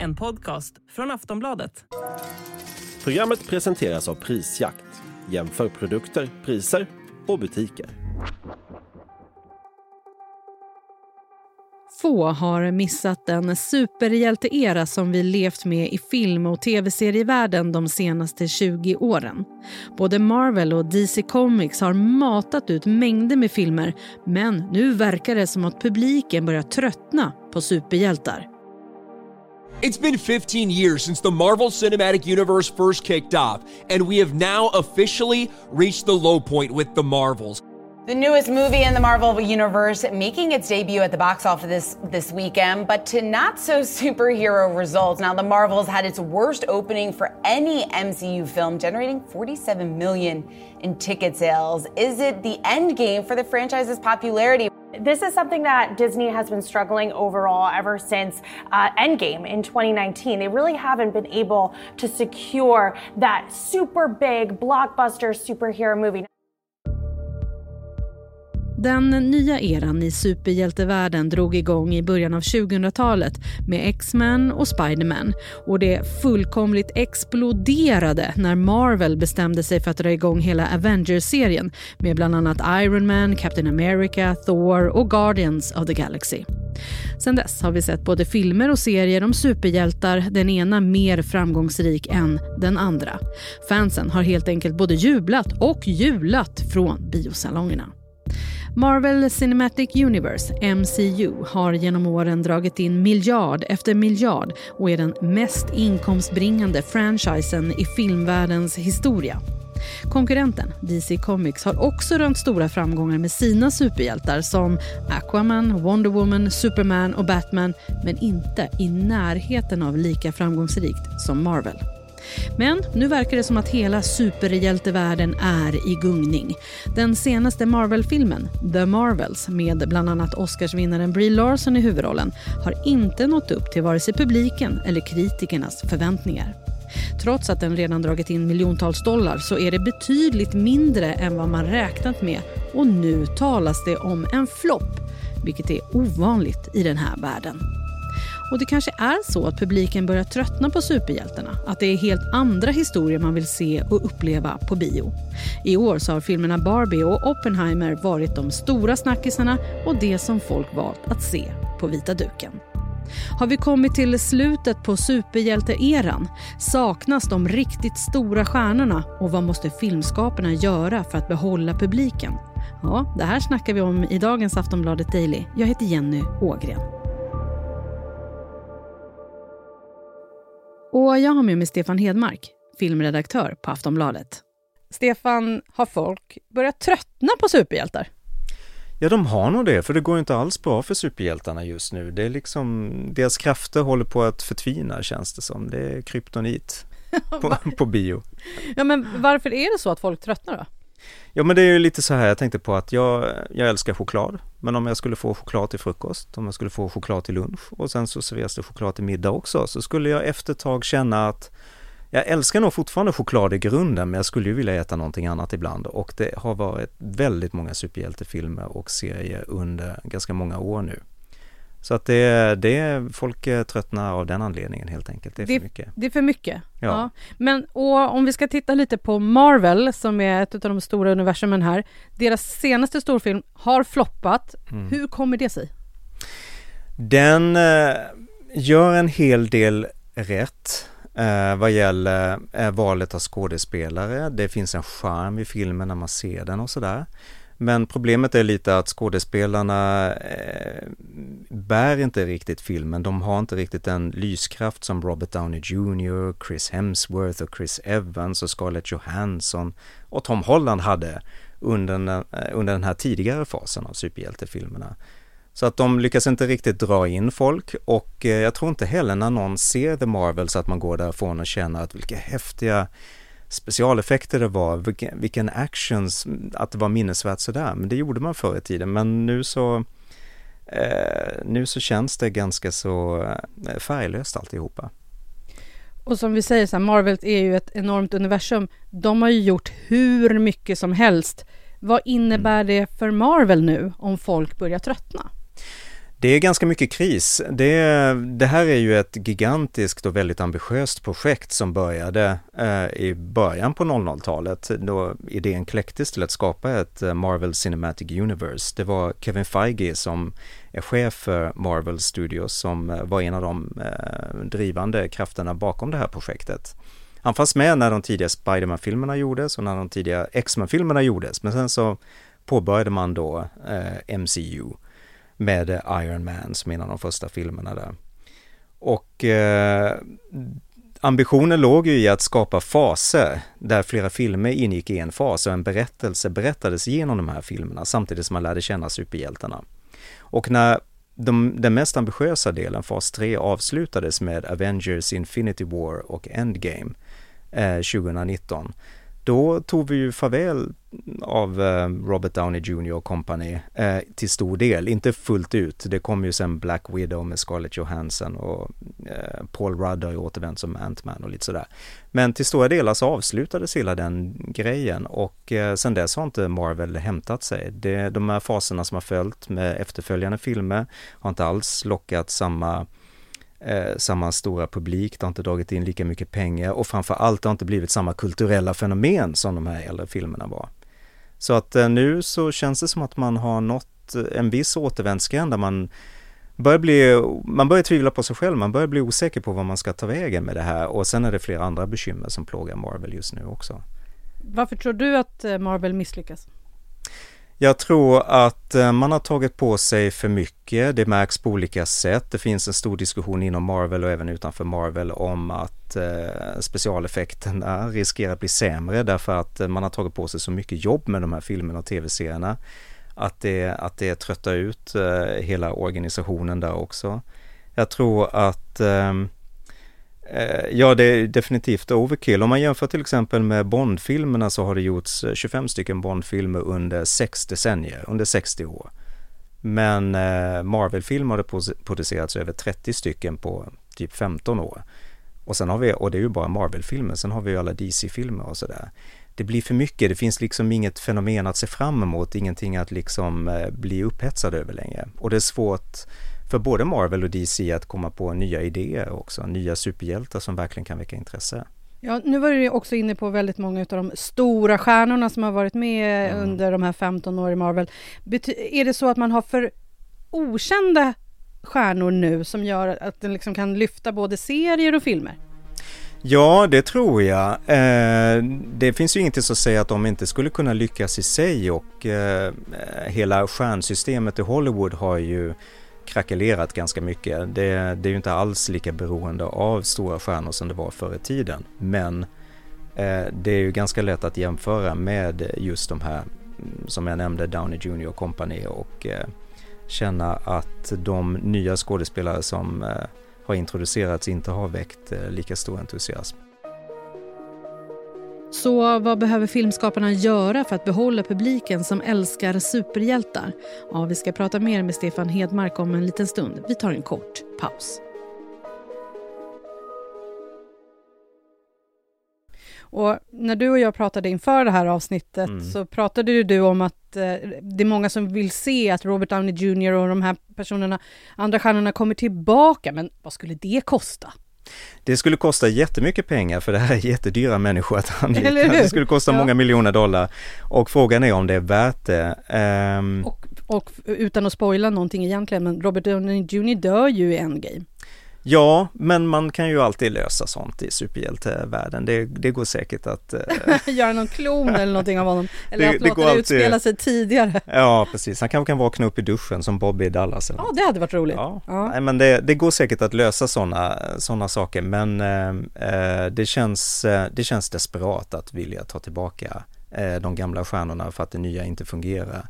En podcast från Aftonbladet. Programmet presenteras av Prisjakt. Jämför produkter, priser och butiker. Få har missat den superhjälte-era som vi levt med i film och tv-serievärlden de senaste 20 åren. Både Marvel och DC Comics har matat ut mängder med filmer men nu verkar det som att publiken börjar tröttna på superhjältar. It's been 15 years since the Marvel Cinematic Universe first kicked off, and we have now officially reached the low point with the Marvels. The newest movie in the Marvel Universe making its debut at the box office this, this weekend, but to not so superhero results. Now, the Marvels had its worst opening for any MCU film, generating 47 million in ticket sales. Is it the end game for the franchise's popularity? This is something that Disney has been struggling overall ever since uh, Endgame in 2019. They really haven't been able to secure that super big blockbuster superhero movie. Den nya eran i superhjältevärlden drog igång i början av 2000-talet med X-Men och Spiderman och det fullkomligt exploderade när Marvel bestämde sig för att dra igång hela Avengers-serien med bland annat Iron Man, Captain America, Thor och Guardians of the Galaxy. Sen dess har vi sett både filmer och serier om superhjältar, den ena mer framgångsrik än den andra. Fansen har helt enkelt både jublat och julat från biosalongerna. Marvel Cinematic Universe, MCU, har genom åren dragit in miljard efter miljard och är den mest inkomstbringande franchisen i filmvärldens historia. Konkurrenten DC Comics har också rönt stora framgångar med sina superhjältar som Aquaman, Wonder Woman, Superman och Batman men inte i närheten av lika framgångsrikt som Marvel. Men nu verkar det som att hela superhjältevärlden är i gungning. Den senaste Marvel-filmen, The Marvels, med bland annat Oscarsvinnaren Brie Larson i huvudrollen, har inte nått upp till vare sig publiken eller kritikernas förväntningar. Trots att den redan dragit in miljontals dollar så är det betydligt mindre än vad man räknat med och nu talas det om en flopp, vilket är ovanligt i den här världen. Och det kanske är så att publiken börjar tröttna på superhjältarna. Att det är helt andra historier man vill se och uppleva på bio. I år så har filmerna Barbie och Oppenheimer varit de stora snackisarna och det som folk valt att se på vita duken. Har vi kommit till slutet på superhjälteeran? Saknas de riktigt stora stjärnorna? Och vad måste filmskaparna göra för att behålla publiken? Ja, det här snackar vi om i dagens Aftonbladet Daily. Jag heter Jenny Ågren. Och jag har med mig Stefan Hedmark, filmredaktör på Aftonbladet. Stefan, har folk börjat tröttna på superhjältar? Ja, de har nog det, för det går inte alls bra för superhjältarna just nu. Det är liksom, deras krafter håller på att förtvina känns det som. Det är kryptonit på, på bio. Ja, men varför är det så att folk tröttnar då? Ja men det är ju lite så här, jag tänkte på att jag, jag älskar choklad. Men om jag skulle få choklad till frukost, om jag skulle få choklad till lunch och sen så serveras det choklad till middag också, så skulle jag efter ett tag känna att jag älskar nog fortfarande choklad i grunden, men jag skulle ju vilja äta någonting annat ibland och det har varit väldigt många superhjältefilmer och serier under ganska många år nu. Så att det, det folk tröttnar av den anledningen helt enkelt. Det är det, för mycket. Det är för mycket? Ja. ja. Men och om vi ska titta lite på Marvel som är ett av de stora universumen här. Deras senaste storfilm har floppat. Mm. Hur kommer det sig? Den eh, gör en hel del rätt eh, vad gäller eh, valet av skådespelare. Det finns en charm i filmen när man ser den och sådär. Men problemet är lite att skådespelarna eh, bär inte riktigt filmen. De har inte riktigt den lyskraft som Robert Downey Jr, Chris Hemsworth och Chris Evans och Scarlett Johansson och Tom Holland hade under den, eh, under den här tidigare fasen av superhjältefilmerna. Så att de lyckas inte riktigt dra in folk och eh, jag tror inte heller när någon ser The Marvels att man går därifrån och känner att vilka häftiga specialeffekter det var, vilken, actions, att det var minnesvärt sådär. Men det gjorde man förr i tiden. Men nu så, eh, nu så känns det ganska så eh, färglöst alltihopa. Och som vi säger, så här, Marvel är ju ett enormt universum. De har ju gjort hur mycket som helst. Vad innebär mm. det för Marvel nu om folk börjar tröttna? Det är ganska mycket kris. Det, det, här är ju ett gigantiskt och väldigt ambitiöst projekt som började eh, i början på 00-talet då idén kläcktes till att skapa ett eh, Marvel Cinematic Universe. Det var Kevin Feige som är chef för Marvel Studios som eh, var en av de eh, drivande krafterna bakom det här projektet. Han fanns med när de tidiga Spiderman-filmerna gjordes och när de tidiga X-Men-filmerna gjordes, men sen så påbörjade man då eh, MCU med Iron Man som en av de första filmerna där. Och eh, ambitionen låg ju i att skapa faser där flera filmer ingick i en fas och en berättelse berättades genom de här filmerna samtidigt som man lärde känna superhjältarna. Och när de, den mest ambitiösa delen, fas 3, avslutades med Avengers Infinity War och Endgame eh, 2019 då tog vi ju farväl av eh, Robert Downey Jr och company eh, till stor del, inte fullt ut. Det kom ju sen Black Widow med Scarlett Johansson och eh, Paul Rudd har ju återvänt som Ant-Man och lite sådär. Men till stora delar så avslutades hela den grejen och eh, sen dess har inte Marvel hämtat sig. Det, de här faserna som har följt med efterföljande filmer har inte alls lockat samma eh, samma stora publik, det har inte dragit in lika mycket pengar och framför allt har inte blivit samma kulturella fenomen som de här äldre filmerna var. Så att eh, nu så känns det som att man har nått eh, en viss återvändsgränd där man börjar bli, man börjar tvivla på sig själv, man börjar bli osäker på vad man ska ta vägen med det här och sen är det flera andra bekymmer som plågar Marvel just nu också. Varför tror du att eh, Marvel misslyckas? Jag tror att eh, man har tagit på sig för mycket. Det märks på olika sätt. Det finns en stor diskussion inom Marvel och även utanför Marvel om att eh, specialeffekterna riskerar att bli sämre därför att eh, man har tagit på sig så mycket jobb med de här filmerna och tv-serierna. Att det, att det tröttar ut hela organisationen där också. Jag tror att Eh, Eh, ja, det är definitivt overkill. Om man jämför till exempel med Bondfilmerna så har det gjorts eh, 25 stycken Bondfilmer under sex decennier, under 60 år. Men eh, Marvel-filmer har det producerats över 30 stycken på typ 15 år. Och sen har vi, och det är ju bara Marvel-filmer, sen har vi ju alla DC-filmer och sådär. Det blir för mycket, det finns liksom inget fenomen att se fram emot, ingenting att liksom bli upphetsad över längre. Och det är svårt för både Marvel och DC att komma på nya idéer också, nya superhjältar som verkligen kan väcka intresse. Ja, nu var du också inne på väldigt många av de stora stjärnorna som har varit med mm. under de här 15 åren i Marvel. är det så att man har för okända stjärnor nu som gör att den liksom kan lyfta både serier och filmer? Ja, det tror jag. Eh, det finns ju ingenting som säger att de inte skulle kunna lyckas i sig och eh, hela stjärnsystemet i Hollywood har ju krackelerat ganska mycket. Det, det är ju inte alls lika beroende av stora stjärnor som det var förr i tiden. Men eh, det är ju ganska lätt att jämföra med just de här mm, som jag nämnde, Downey Jr och company och eh, känna att de nya skådespelare som eh, har introducerats inte har väckt eh, lika stor entusiasm. Så vad behöver filmskaparna göra för att behålla publiken som älskar superhjältar? Ja, vi ska prata mer med Stefan Hedmark om en liten stund. Vi tar en kort paus. Och när du och jag pratade inför det här avsnittet mm. så pratade du om att eh, det är många som vill se att Robert Downey Jr och de här personerna, andra stjärnorna kommer tillbaka. Men vad skulle det kosta? Det skulle kosta jättemycket pengar för det här är jättedyra människor att anlita. Det skulle kosta ja. många miljoner dollar och frågan är om det är värt det. Um... Och, och, utan att spoila någonting egentligen, men Robert Downey Jr dör ju i Endgame. Ja, men man kan ju alltid lösa sånt i superhjältevärlden. Det, det går säkert att... Uh... Göra någon klon eller någonting av honom. Eller det, att låta det alltid... utspela sig tidigare. Ja, precis. Han kanske kan vakna upp i duschen som Bobby i Dallas. Eller ja, det hade varit roligt. Ja. ja. Nej, men det, det, går säkert att lösa sådana såna saker, men uh, det, känns, uh, det känns desperat att vilja ta tillbaka de gamla stjärnorna för att det nya inte fungerar.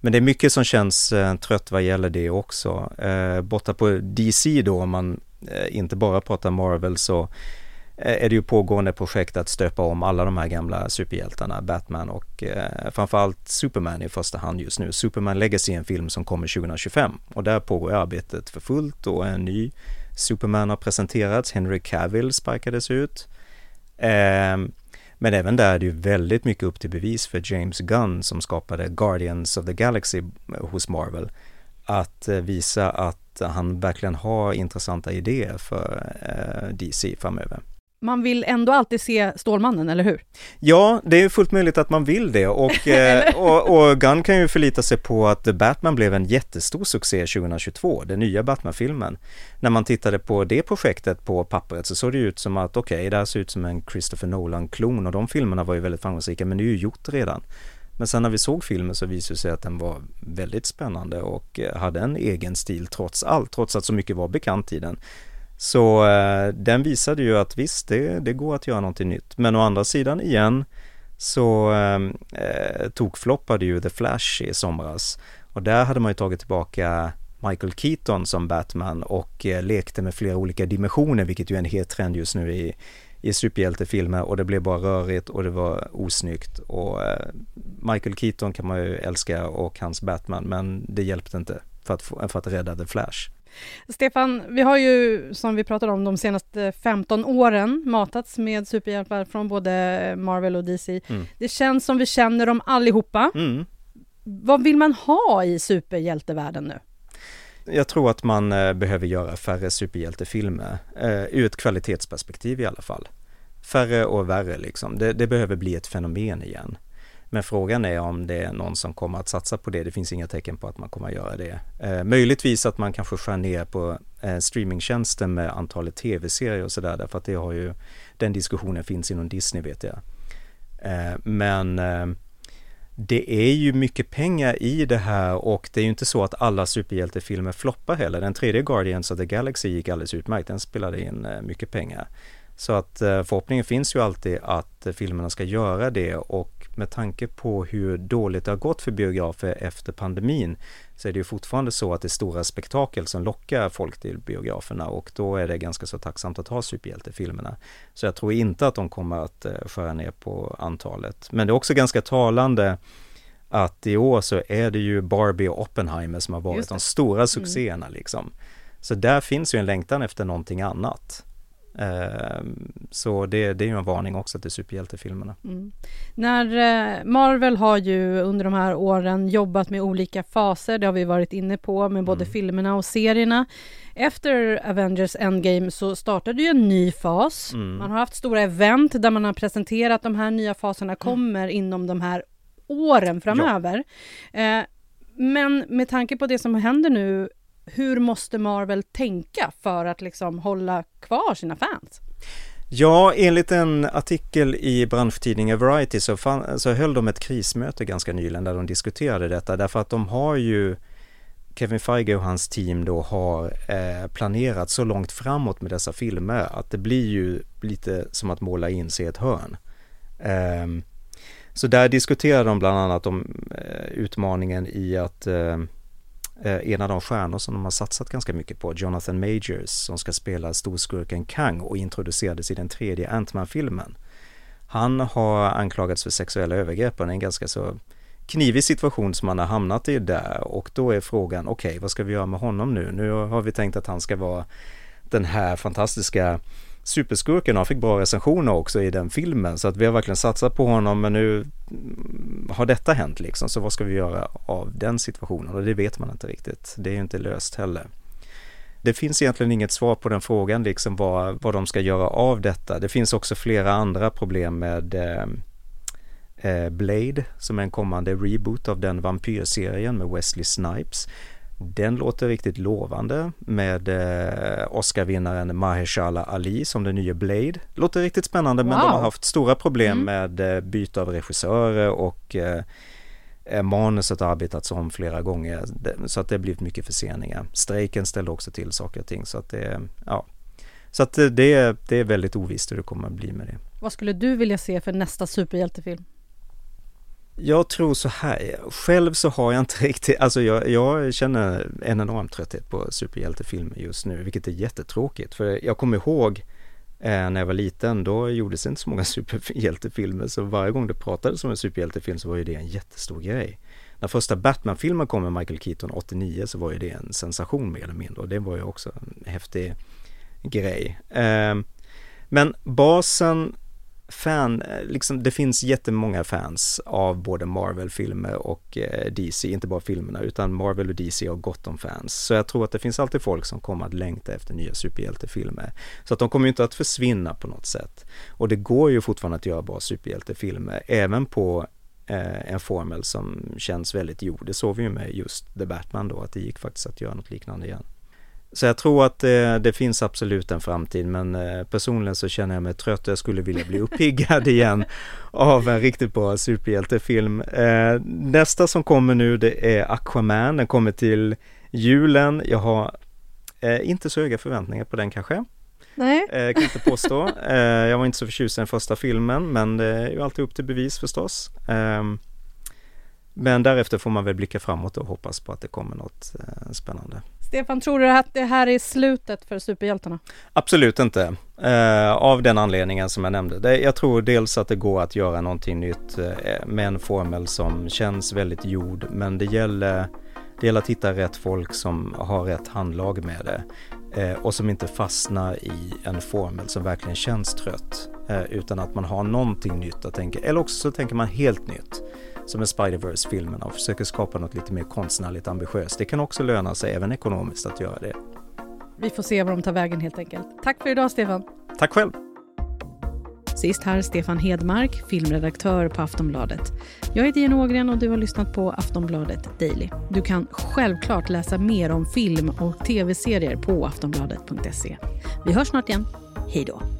Men det är mycket som känns eh, trött vad gäller det också. Eh, borta på DC då, om man eh, Eh, inte bara pratar Marvel så eh, är det ju pågående projekt att stöpa om alla de här gamla superhjältarna, Batman och eh, framförallt Superman i första hand just nu. Superman Legacy är en film som kommer 2025 och där pågår arbetet för fullt och en ny Superman har presenterats, Henry Cavill sparkades ut. Eh, men även där är det ju väldigt mycket upp till bevis för James Gunn som skapade Guardians of the Galaxy eh, hos Marvel att eh, visa att han verkligen har intressanta idéer för eh, DC framöver man vill ändå alltid se Stålmannen, eller hur? Ja, det är fullt möjligt att man vill det och, eh, och, och Gunn kan ju förlita sig på att Batman blev en jättestor succé 2022, den nya Batman-filmen. När man tittade på det projektet på pappret så såg det ut som att okej, okay, det här ser ut som en Christopher Nolan-klon och de filmerna var ju väldigt framgångsrika, men det är ju gjort redan. Men sen när vi såg filmen så visade det sig att den var väldigt spännande och eh, hade en egen stil trots allt, trots att så mycket var bekant i den. Så eh, den visade ju att visst, det, det går att göra någonting nytt. Men å andra sidan igen så eh, eh tokfloppade ju The Flash i somras. Och där hade man ju tagit tillbaka Michael Keaton som Batman och eh, lekte med flera olika dimensioner, vilket ju är en het trend just nu i, i superhjältefilmer och det blev bara rörigt och det var osnyggt och eh, Michael Keaton kan man ju älska och hans Batman men det hjälpte inte för att, för att rädda The Flash. Stefan, vi har ju som vi pratade om de senaste 15 åren matats med superhjältar från både Marvel och DC. Mm. Det känns som vi känner dem allihopa. Mm. Vad vill man ha i superhjältevärlden nu? Jag tror att man eh, behöver göra färre superhjältefilmer, eh, ur ett kvalitetsperspektiv i alla fall. Färre och värre liksom. Det, det behöver bli ett fenomen igen. Men frågan är om det är någon som kommer att satsa på det. Det finns inga tecken på att man kommer att göra det. Eh, möjligtvis att man kanske skär ner på eh, streamingtjänsten med antalet tv-serier och sådär därför att det har ju den diskussionen finns inom Disney vet jag. Eh, men eh, det är ju mycket pengar i det här och det är ju inte så att alla superhjältefilmer floppar heller. Den tredje Guardians of the Galaxy gick alldeles utmärkt, den spelade in eh, mycket pengar. Så att eh, förhoppningen finns ju alltid att eh, filmerna ska göra det och med tanke på hur dåligt det har gått för biografer efter pandemin så är det ju fortfarande så att det är stora spektakel som lockar folk till biograferna och då är det ganska så tacksamt att ha superhjältefilmerna. Så jag tror inte att de kommer att eh, skära ner på antalet. Men det är också ganska talande att i år så är det ju Barbie och Oppenheimer som har varit de stora mm. succéerna mm. liksom. Så där finns ju en längtan efter någonting annat. Ehm, så det, det är ju en varning också till superhjältefilmerna. Mm. När eh, Marvel har ju under de här åren jobbat med olika faser, det har vi varit inne på med både mm. filmerna och serierna. Efter Avengers Endgame så startade ju en ny fas. Mm. Man har haft stora event där man har presenterat de här nya faserna mm. kommer inom de här åren framöver. Ja. Eh, men med tanke på det som händer nu hur måste Marvel tänka för att liksom hålla kvar sina fans? Ja, enligt en artikel i branschtidningen Variety så, fan, så höll de ett krismöte ganska nyligen där de diskuterade detta därför att de har ju Kevin Feige och hans team då har eh, planerat så långt framåt med dessa filmer att det blir ju lite som att måla in sig i ett hörn. Eh, så där diskuterar de bland annat om eh, utmaningen i att eh, Eh, en av de stjärnor som de har satsat ganska mycket på, Jonathan Majors, som ska spela storskurken Kang och introducerades i den tredje Ant-Man-filmen. Han har anklagats för sexuella övergrepp och det är en ganska så knivig situation som han har hamnat i där och då är frågan, okej, okay, vad ska vi göra med honom nu? Nu har vi tänkt att han ska vara den här fantastiska superskurken han fick bra recensioner också i den filmen så att vi har verkligen satsat på honom men nu har detta hänt liksom så vad ska vi göra av den situationen och det vet man inte riktigt. Det är ju inte löst heller. Det finns egentligen inget svar på den frågan liksom vad, vad de ska göra av detta. Det finns också flera andra problem med eh, eh Blade som är en kommande reboot av den vampyrserien med Wesley Snipes. Den låter riktigt lovande med eh, Oscarvinnaren Mahershala Ali som den nya Blade. Låter riktigt spännande wow. men de har haft stora problem mm. med eh, byte av regissörer och eh, manuset har arbetats om flera gånger så att det har blivit mycket förseningar. Strejken ställde också till saker och ting så att det, ja. Så att det, det är väldigt ovisst hur det kommer att bli med det. Vad skulle du vilja se för nästa superhjältefilm? Jag tror så här, själv så har jag inte riktigt, alltså jag, jag känner en enorm trötthet på superhjältefilmer just nu, vilket är jättetråkigt. För jag kommer ihåg eh, när jag var liten, då gjordes inte så många superhjältefilmer, så varje gång det pratades om en superhjältefilm så var ju det en jättestor grej. När första Batman-filmen kom med Michael Keaton 89 så var ju det en sensation mer eller mindre och det var ju också en häftig grej. Eh, men basen fan, eh, liksom det finns jättemånga fans av både Marvel-filmer och eh, DC, inte bara filmerna utan Marvel och DC har gott om fans. Så jag tror att det finns alltid folk som kommer att längta efter nya superhjältefilmer. Så att de kommer inte att försvinna på något sätt. Och det går ju fortfarande att göra bra superhjältefilmer, även på eh, en formel som känns väldigt jord. Det såg vi ju med just The Batman då, att det gick faktiskt att göra något liknande igen. Så jag tror att det, det finns absolut en framtid men eh, personligen så känner jag mig trött och jag skulle vilja bli uppiggad igen av en riktigt bra superhjältefilm. Eh, nästa som kommer nu det är Aquaman, den kommer till julen. Jag har eh, inte så höga förväntningar på den kanske. Nej. Eh, kan inte påstå. Eh, jag var inte så förtjust i den första filmen men det är ju alltid upp till bevis förstås. Eh, men därefter får man väl blicka framåt och hoppas på att det kommer något eh, spännande. Stefan, tror du att det här är slutet för superhjältarna? Absolut inte. Eh, av den anledningen som jag nämnde. Det, jag tror dels att det går att göra någonting nytt eh, med en formel som känns väldigt gjord. Men det gäller, det gäller att hitta rätt folk som har rätt handlag med det. Eh, och som inte fastnar i en formel som verkligen känns trött. Eh, utan att man har någonting nytt att tänka. Eller också så tänker man helt nytt som är Spider-Verse-filmerna och försöker skapa något lite mer konstnärligt ambitiöst. Det kan också löna sig även ekonomiskt att göra det. Vi får se var de tar vägen helt enkelt. Tack för idag Stefan. Tack själv. Sist här Stefan Hedmark, filmredaktör på Aftonbladet. Jag heter Jenny Ågren och du har lyssnat på Aftonbladet Daily. Du kan självklart läsa mer om film och tv-serier på aftonbladet.se. Vi hörs snart igen. Hej då!